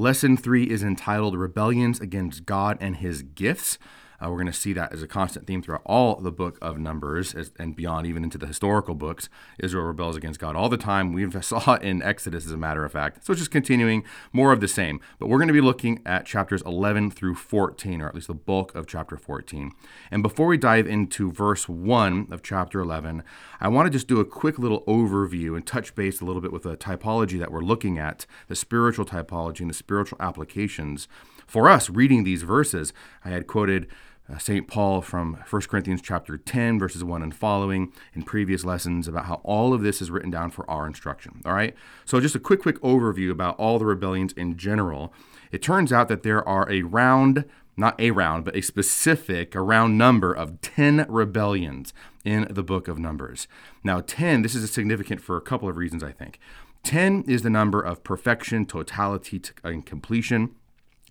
Lesson three is entitled Rebellions Against God and His Gifts. Uh, we're going to see that as a constant theme throughout all the book of Numbers as, and beyond, even into the historical books. Israel rebels against God all the time. We saw it in Exodus, as a matter of fact. So it's just continuing more of the same. But we're going to be looking at chapters 11 through 14, or at least the bulk of chapter 14. And before we dive into verse 1 of chapter 11, I want to just do a quick little overview and touch base a little bit with the typology that we're looking at, the spiritual typology and the spiritual applications for us reading these verses. I had quoted uh, St. Paul from 1 Corinthians chapter 10, verses 1 and following in previous lessons about how all of this is written down for our instruction. All right? So, just a quick, quick overview about all the rebellions in general. It turns out that there are a round, not a round, but a specific, a round number of 10 rebellions in the book of Numbers. Now, 10, this is significant for a couple of reasons, I think. 10 is the number of perfection, totality, and completion.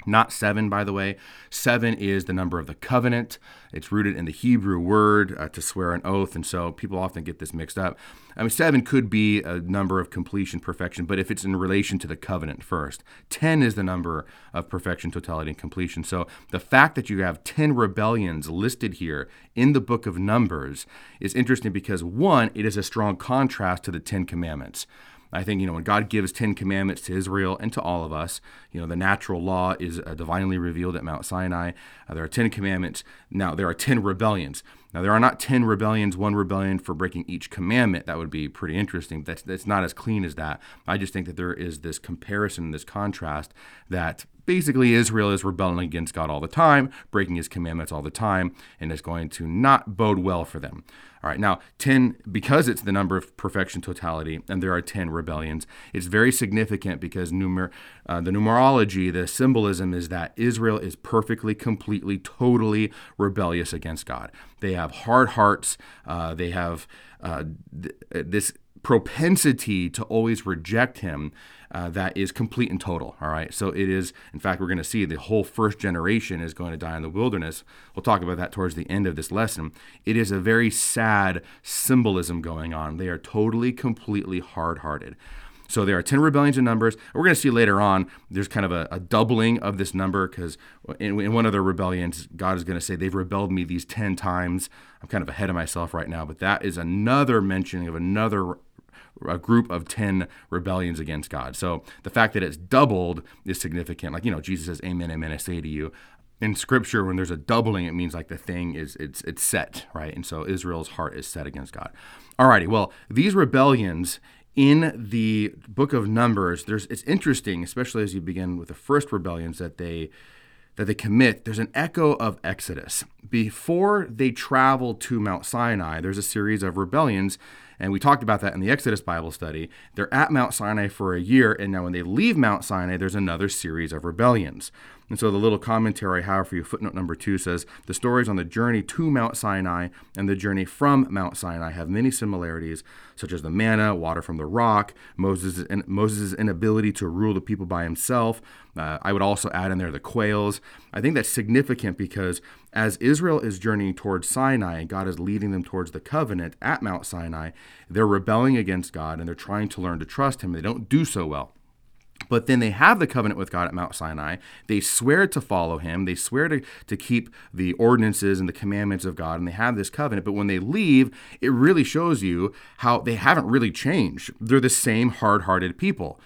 Not seven, by the way. Seven is the number of the covenant. It's rooted in the Hebrew word uh, to swear an oath, and so people often get this mixed up. I mean, seven could be a number of completion, perfection, but if it's in relation to the covenant first, 10 is the number of perfection, totality, and completion. So the fact that you have 10 rebellions listed here in the book of Numbers is interesting because, one, it is a strong contrast to the 10 commandments. I think, you know, when God gives 10 commandments to Israel and to all of us, you know, the natural law is uh, divinely revealed at Mount Sinai. Uh, there are 10 commandments. Now, there are 10 rebellions. Now, there are not 10 rebellions, one rebellion for breaking each commandment. That would be pretty interesting. That's, that's not as clean as that. I just think that there is this comparison, this contrast that basically Israel is rebelling against God all the time, breaking his commandments all the time, and is going to not bode well for them. All right, now 10, because it's the number of perfection totality, and there are 10 rebellions, it's very significant because numer, uh, the numerology, the symbolism is that Israel is perfectly, completely, totally rebellious against God. They have hard hearts, uh, they have uh, th- this propensity to always reject him uh, that is complete and total. All right. So it is, in fact, we're going to see the whole first generation is going to die in the wilderness. We'll talk about that towards the end of this lesson. It is a very sad symbolism going on. They are totally, completely hard hearted. So there are 10 rebellions in Numbers. We're going to see later on there's kind of a, a doubling of this number because in, in, one of the rebellions, God is going to say, They've rebelled me these 10 times. I'm kind of ahead of myself right now, but that is another mentioning of another a group of 10 rebellions against God. So the fact that it's doubled is significant. Like, you know, Jesus says, Amen, amen, I say to you. In scripture, when there's a doubling, it means like the thing is it's it's set, right? And so Israel's heart is set against God. Alrighty, well, these rebellions in the book of Numbers, there's it's interesting, especially as you begin with the first rebellions that they that they commit, there's an echo of Exodus. Before they travel to Mount Sinai, there's a series of rebellions and we talked about that in the Exodus Bible study. They're at Mount Sinai for a year, and now when they leave Mount Sinai, there's another series of rebellions. And so the little commentary I have for you, footnote number two says the stories on the journey to Mount Sinai and the journey from Mount Sinai have many similarities, such as the manna, water from the rock, Moses' Moses' inability to rule the people by himself. Uh, I would also add in there the quails. I think that's significant because as Israel is journeying towards Sinai and God is leading them towards the covenant at Mount Sinai, they're rebelling against God and they're trying to learn to trust Him. They don't do so well. But then they have the covenant with God at Mount Sinai. They swear to follow him. They swear to, to keep the ordinances and the commandments of God, and they have this covenant. But when they leave, it really shows you how they haven't really changed. They're the same hard hearted people.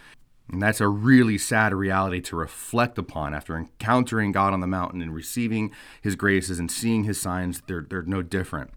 And that's a really sad reality to reflect upon after encountering God on the mountain and receiving his graces and seeing his signs. They're, they're no different.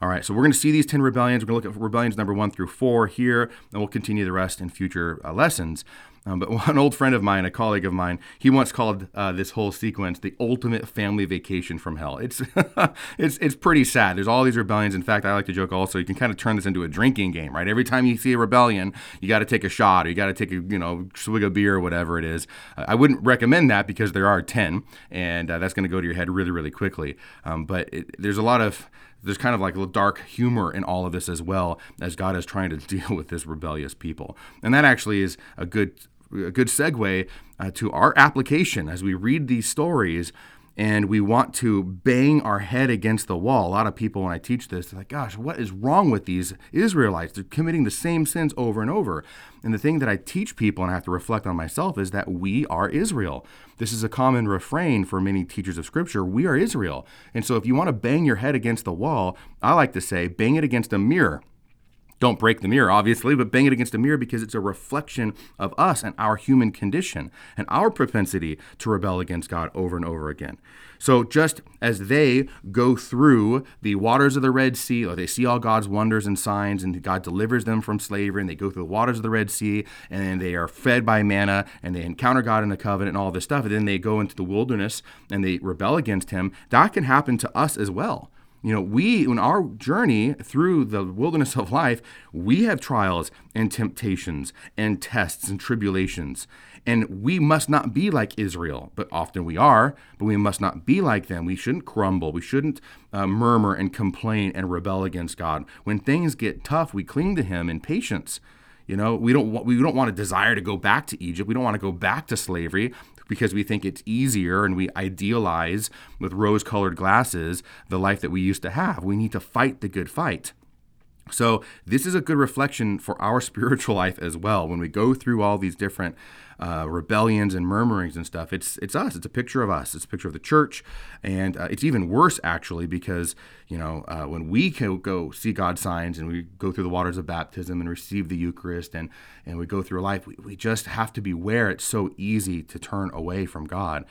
All right, so we're going to see these 10 rebellions. We're going to look at rebellions number one through four here, and we'll continue the rest in future uh, lessons. Um, but one old friend of mine, a colleague of mine, he once called uh, this whole sequence the ultimate family vacation from hell. It's it's it's pretty sad. There's all these rebellions. In fact, I like to joke also. You can kind of turn this into a drinking game, right? Every time you see a rebellion, you got to take a shot, or you got to take a you know swig of beer, or whatever it is. Uh, I wouldn't recommend that because there are ten, and uh, that's going to go to your head really really quickly. Um, but it, there's a lot of there's kind of like a dark humor in all of this as well as God is trying to deal with this rebellious people. And that actually is a good a good segue uh, to our application as we read these stories. and we want to bang our head against the wall. A lot of people, when I teach this, they're like, gosh, what is wrong with these Israelites? They're committing the same sins over and over. And the thing that I teach people, and I have to reflect on myself, is that we are Israel. This is a common refrain for many teachers of Scripture. We are Israel. And so if you want to bang your head against the wall, I like to say, bang it against a mirror. Don't break the mirror, obviously, but bang it against a mirror because it's a reflection of us and our human condition and our propensity to rebel against God over and over again. So, just as they go through the waters of the Red Sea, or they see all God's wonders and signs, and God delivers them from slavery, and they go through the waters of the Red Sea, and they are fed by manna, and they encounter God in the covenant and all this stuff, and then they go into the wilderness and they rebel against Him, that can happen to us as well. You know, we, in our journey through the wilderness of life, we have trials and temptations and tests and tribulations. And we must not be like Israel, but often we are, but we must not be like them. We shouldn't crumble. We shouldn't uh, murmur and complain and rebel against God. When things get tough, we cling to Him in patience. You know, we don't we don't want to desire to go back to Egypt. We don't want to go back to slavery because we think it's easier and we idealize with rose colored glasses the life that we used to have. We need to fight the good fight. So, this is a good reflection for our spiritual life as well. When we go through all these different uh, rebellions and murmurings and stuff, it's it's us. It's a picture of us. It's a picture of the church, and uh, it's even worse actually because you know uh, when we can go see God's signs and we go through the waters of baptism and receive the Eucharist and and we go through life, we, we just have to beware. It's so easy to turn away from God.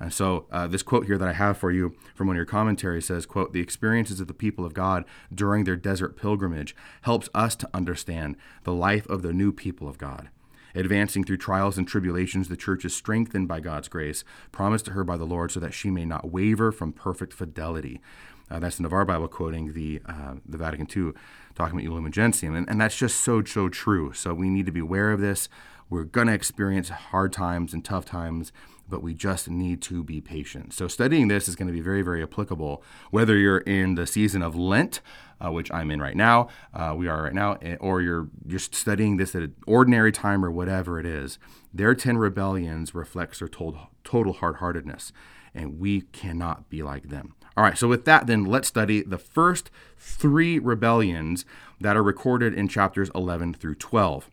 And so uh, this quote here that I have for you from one of your commentaries says, quote, the experiences of the people of God during their desert pilgrimage helps us to understand the life of the new people of God. Advancing through trials and tribulations, the church is strengthened by God's grace, promised to her by the Lord, so that she may not waver from perfect fidelity. Uh, that's the Navarre Bible quoting the uh, the Vatican II document Lumen Gentium, and, and that's just so so true. So we need to be aware of this. We're going to experience hard times and tough times, but we just need to be patient. So, studying this is going to be very, very applicable whether you're in the season of Lent, uh, which I'm in right now, uh, we are right now, eh, or you're studying this at an ordinary time or whatever it is. Their 10 rebellions reflects their total, total hard heartedness, and we cannot be like them. All right, so with that, then let's study the first three rebellions that are recorded in chapters 11 through 12.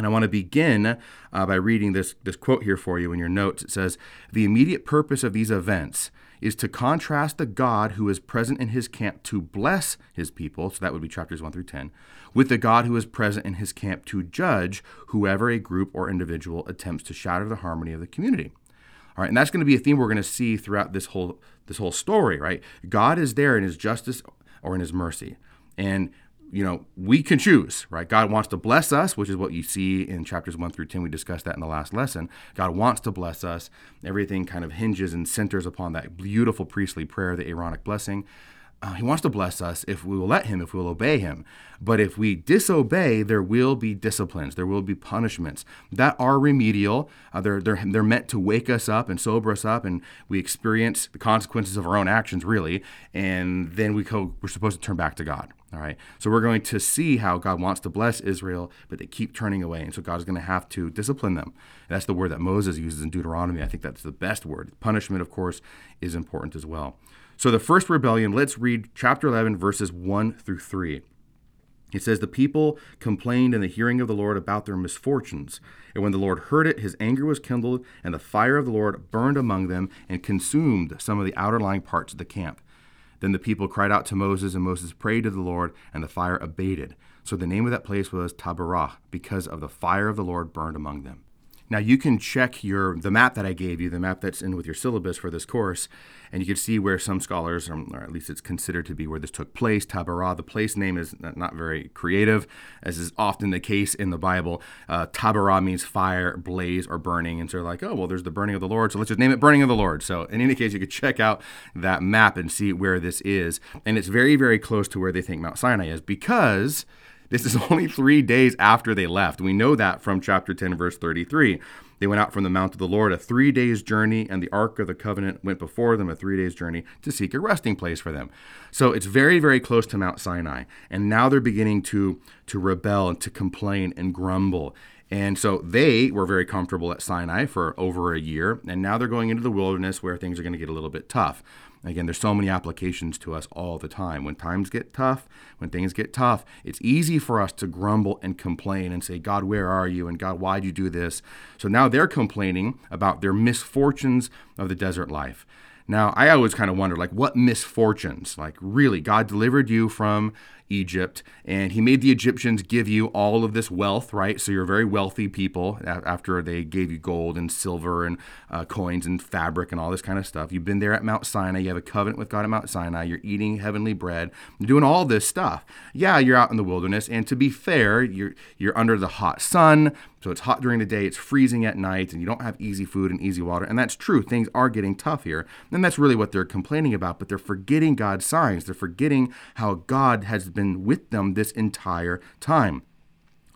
And I want to begin uh, by reading this, this quote here for you in your notes. It says, The immediate purpose of these events is to contrast the God who is present in his camp to bless his people, so that would be chapters 1 through 10, with the God who is present in his camp to judge whoever a group or individual attempts to shatter the harmony of the community. All right, and that's going to be a theme we're going to see throughout this whole this whole story, right? God is there in his justice or in his mercy. And you know, we can choose, right? God wants to bless us, which is what you see in chapters 1 through 10. We discussed that in the last lesson. God wants to bless us. Everything kind of hinges and centers upon that beautiful priestly prayer, the Aaronic blessing. Uh, he wants to bless us if we will let him, if we will obey him. But if we disobey, there will be disciplines, there will be punishments that are remedial. Uh, they're, they're, they're meant to wake us up and sober us up, and we experience the consequences of our own actions, really. And then we go, we're supposed to turn back to God. All right. So we're going to see how God wants to bless Israel, but they keep turning away. And so God is going to have to discipline them. And that's the word that Moses uses in Deuteronomy. I think that's the best word. Punishment, of course, is important as well. So the first rebellion, let's read chapter 11, verses 1 through 3. It says, The people complained in the hearing of the Lord about their misfortunes. And when the Lord heard it, his anger was kindled, and the fire of the Lord burned among them and consumed some of the outer lying parts of the camp. Then the people cried out to Moses, and Moses prayed to the Lord, and the fire abated. So the name of that place was Taberah, because of the fire of the Lord burned among them. Now you can check your the map that I gave you, the map that's in with your syllabus for this course, and you can see where some scholars, or at least it's considered to be where this took place. Taberah, the place name is not very creative, as is often the case in the Bible. Uh, Taberah means fire, blaze, or burning, and so they're like, oh well, there's the burning of the Lord, so let's just name it burning of the Lord. So in any case, you could check out that map and see where this is, and it's very very close to where they think Mount Sinai is because this is only three days after they left. We know that from chapter 10, verse 33. They went out from the mount of the Lord a three days journey, and the ark of the covenant went before them a three days journey to seek a resting place for them. So it's very, very close to Mount Sinai. And now they're beginning to, to rebel and to complain and grumble. And so they were very comfortable at Sinai for over a year, and now they're going into the wilderness where things are going to get a little bit tough. Again, there's so many applications to us all the time. When times get tough, when things get tough, it's easy for us to grumble and complain and say, God, where are you? And God, why'd you do this? So now they're complaining about their misfortunes of the desert life. Now, I always kind of wonder, like, what misfortunes? Like, really, God delivered you from Egypt, and he made the Egyptians give you all of this wealth, right? So you're very wealthy people after they gave you gold and silver and uh, coins and fabric and all this kind of stuff. You've been there at Mount Sinai. You have a covenant with God at Mount Sinai. You're eating heavenly bread. You're doing all this stuff. Yeah, you're out in the wilderness, and to be fair, you're you're under the hot sun. So it's hot during the day, it's freezing at night, and you don't have easy food and easy water. And that's true. Things are getting tough here. And that's really what they're complaining about, but they're forgetting God's signs. They're forgetting how God has been with them this entire time.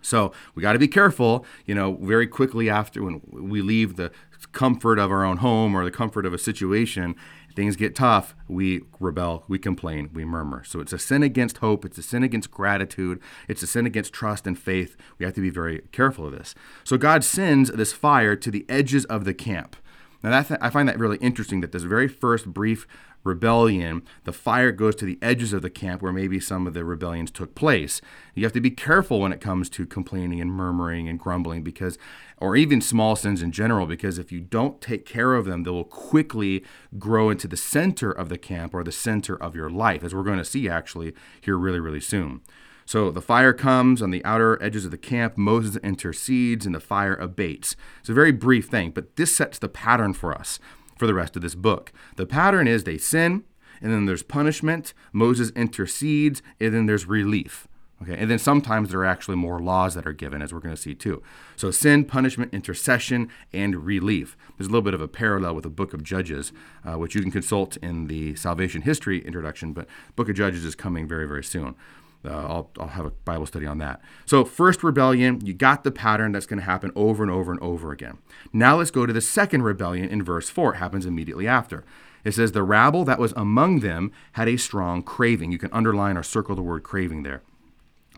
So we got to be careful, you know, very quickly after when we leave the comfort of our own home or the comfort of a situation things get tough, we rebel, we complain, we murmur. So it's a sin against hope, it's a sin against gratitude, it's a sin against trust and faith. We have to be very careful of this. So God sends this fire to the edges of the camp. Now, th- I find that really interesting that this very first brief rebellion, the fire goes to the edges of the camp where maybe some of the rebellions took place. You have to be careful when it comes to complaining and murmuring and grumbling because or even small sins in general because if you don't take care of them they will quickly grow into the center of the camp or the center of your life as we're going to see actually here really really soon. So the fire comes on the outer edges of the camp. Moses intercedes and the fire abates. It's a very brief thing, but this sets the pattern for us for the rest of this book. The pattern is they sin, and then there's punishment, Moses intercedes, and then there's relief. Okay, and then sometimes there are actually more laws that are given, as we're going to see too. So sin, punishment, intercession, and relief. There's a little bit of a parallel with the Book of Judges, uh, which you can consult in the Salvation History introduction. But Book of Judges is coming very, very soon. Uh, I'll, I'll have a Bible study on that. So, first rebellion, you got the pattern that's going to happen over and over and over again. Now, let's go to the second rebellion in verse 4. It happens immediately after. It says, The rabble that was among them had a strong craving. You can underline or circle the word craving there.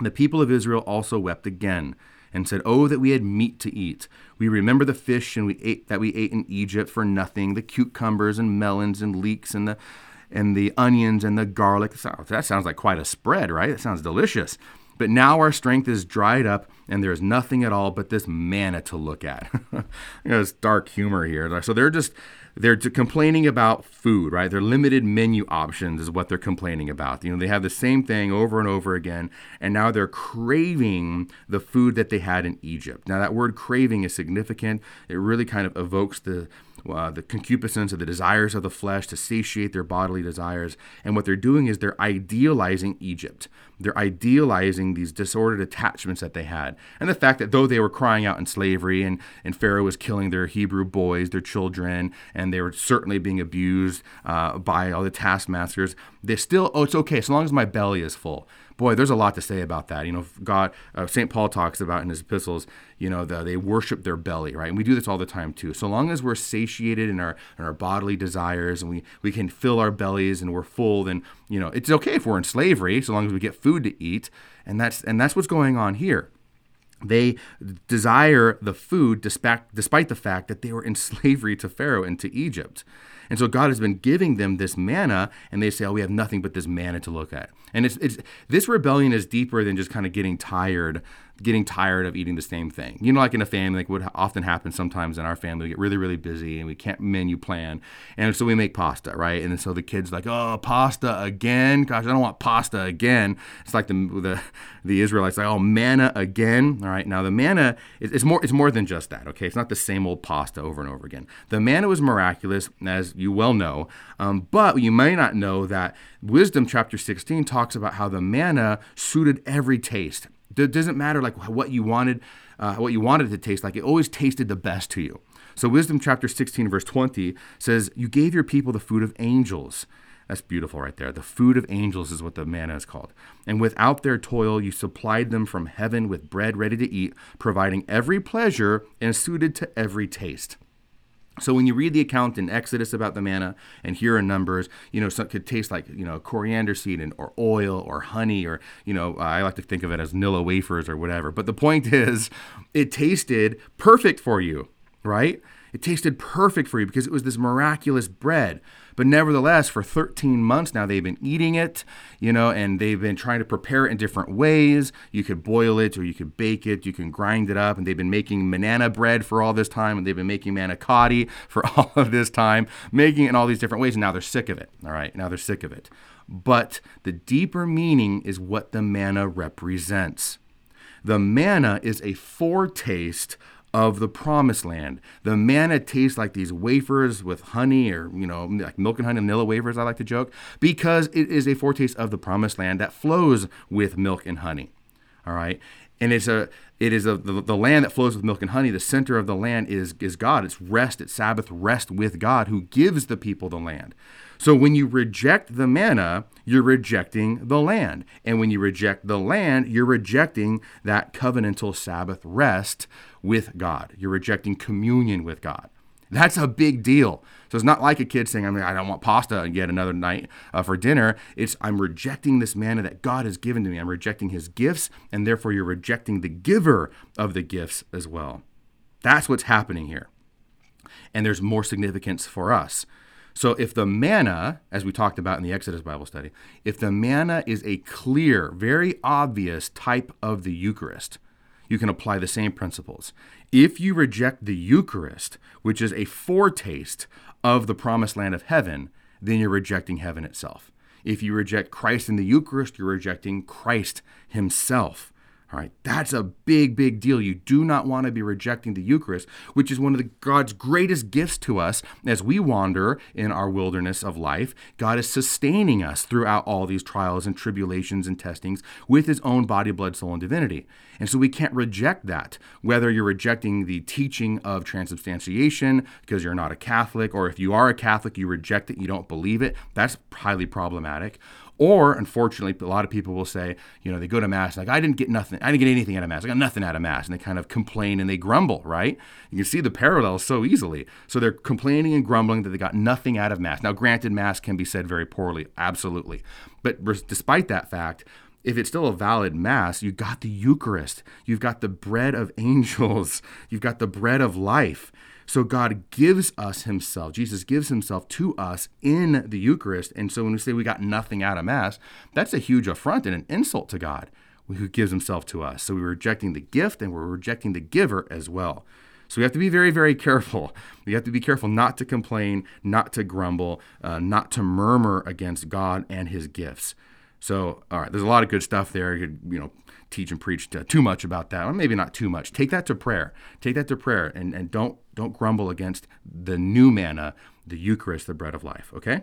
The people of Israel also wept again and said, Oh, that we had meat to eat. We remember the fish and we ate that we ate in Egypt for nothing, the cucumbers and melons and leeks and the and the onions and the garlic. That sounds like quite a spread, right? That sounds delicious. But now our strength is dried up, and there is nothing at all but this manna to look at. you know, it's dark humor here. So they're just they're complaining about food, right? Their limited menu options is what they're complaining about. You know, they have the same thing over and over again, and now they're craving the food that they had in Egypt. Now, that word craving is significant. It really kind of evokes the uh, the concupiscence of the desires of the flesh to satiate their bodily desires. And what they're doing is they're idealizing Egypt. They're idealizing these disordered attachments that they had. And the fact that though they were crying out in slavery and, and Pharaoh was killing their Hebrew boys, their children, and they were certainly being abused uh, by all the taskmasters, they still, oh, it's okay as long as my belly is full boy, there's a lot to say about that. You know, God, uh, St. Paul talks about in his epistles, you know, the, they worship their belly, right? And we do this all the time too. So long as we're satiated in our in our bodily desires and we, we can fill our bellies and we're full, then, you know, it's okay if we're in slavery, so long as we get food to eat. And that's and that's what's going on here. They desire the food despite, despite the fact that they were in slavery to Pharaoh and to Egypt. And so God has been giving them this manna, and they say, "Oh, we have nothing but this manna to look at." And it's, it's this rebellion is deeper than just kind of getting tired getting tired of eating the same thing. You know, like in a family, like what often happens sometimes in our family, we get really, really busy and we can't menu plan. And so we make pasta, right? And so the kids like, oh, pasta again? Gosh, I don't want pasta again. It's like the the, the Israelites like, oh, manna again. All right. Now the manna is it's more it's more than just that. Okay, it's not the same old pasta over and over again. The manna was miraculous, as you well know. Um, but you may not know that Wisdom chapter 16 talks about how the manna suited every taste it doesn't matter like what you wanted, uh, what you wanted it to taste like. It always tasted the best to you. So Wisdom chapter 16 verse 20 says, "You gave your people the food of angels." That's beautiful right there. The food of angels is what the manna is called. And without their toil, you supplied them from heaven with bread ready to eat, providing every pleasure and suited to every taste. So when you read the account in Exodus about the manna and here in Numbers, you know, so it could taste like, you know, coriander seed and, or oil or honey or, you know, I like to think of it as Nilla wafers or whatever. But the point is, it tasted perfect for you, right? It tasted perfect for you because it was this miraculous bread. But nevertheless, for 13 months now, they've been eating it, you know, and they've been trying to prepare it in different ways. You could boil it or you could bake it, you can grind it up. And they've been making banana bread for all this time, and they've been making manicotti for all of this time, making it in all these different ways. And now they're sick of it. All right, now they're sick of it. But the deeper meaning is what the manna represents. The manna is a foretaste of the promised land. The manna tastes like these wafers with honey or, you know, like milk and honey, vanilla wafers, I like to joke, because it is a foretaste of the promised land that flows with milk and honey. All right. And it's a it is a, the, the land that flows with milk and honey. The center of the land is is God. It's rest, it's Sabbath rest with God who gives the people the land. So when you reject the manna, you're rejecting the land. And when you reject the land, you're rejecting that covenantal Sabbath rest with God. You're rejecting communion with God. That's a big deal. So it's not like a kid saying, I mean, I don't want pasta yet another night uh, for dinner. It's, I'm rejecting this manna that God has given to me. I'm rejecting his gifts, and therefore you're rejecting the giver of the gifts as well. That's what's happening here. And there's more significance for us. So if the manna, as we talked about in the Exodus Bible study, if the manna is a clear, very obvious type of the Eucharist, you can apply the same principles. If you reject the Eucharist, which is a foretaste of the promised land of heaven, then you're rejecting heaven itself. If you reject Christ in the Eucharist, you're rejecting Christ himself. All right, that's a big, big deal. You do not want to be rejecting the Eucharist, which is one of the, God's greatest gifts to us as we wander in our wilderness of life. God is sustaining us throughout all these trials and tribulations and testings with His own body, blood, soul, and divinity. And so we can't reject that, whether you're rejecting the teaching of transubstantiation because you're not a Catholic, or if you are a Catholic, you reject it, you don't believe it. That's highly problematic or unfortunately, a lot of people will say, you know, they go to mass like I didn't get nothing, I didn't get anything out of mass, I got nothing out of mass, and they kind of complain and they grumble, right? You can see the parallels so easily. So they're complaining and grumbling that they got nothing out of mass. Now, granted, mass can be said very poorly, absolutely, but despite that fact, if it's still a valid mass, you got the Eucharist, you've got the bread of angels, you've got the bread of life. So God gives us himself. Jesus gives himself to us in the Eucharist. And so when we say we got nothing out of Mass, that's a huge affront and an insult to God who gives himself to us. So we're rejecting the gift and we're rejecting the giver as well. So we have to be very, very careful. We have to be careful not to complain, not to grumble, uh, not to murmur against God and his gifts. So, all right, there's a lot of good stuff there. You could, you know, teach and preach uh, too much about that, or maybe not too much. Take that to prayer. Take that to prayer, and, and don't don't grumble against the new manna, the Eucharist, the bread of life. Okay.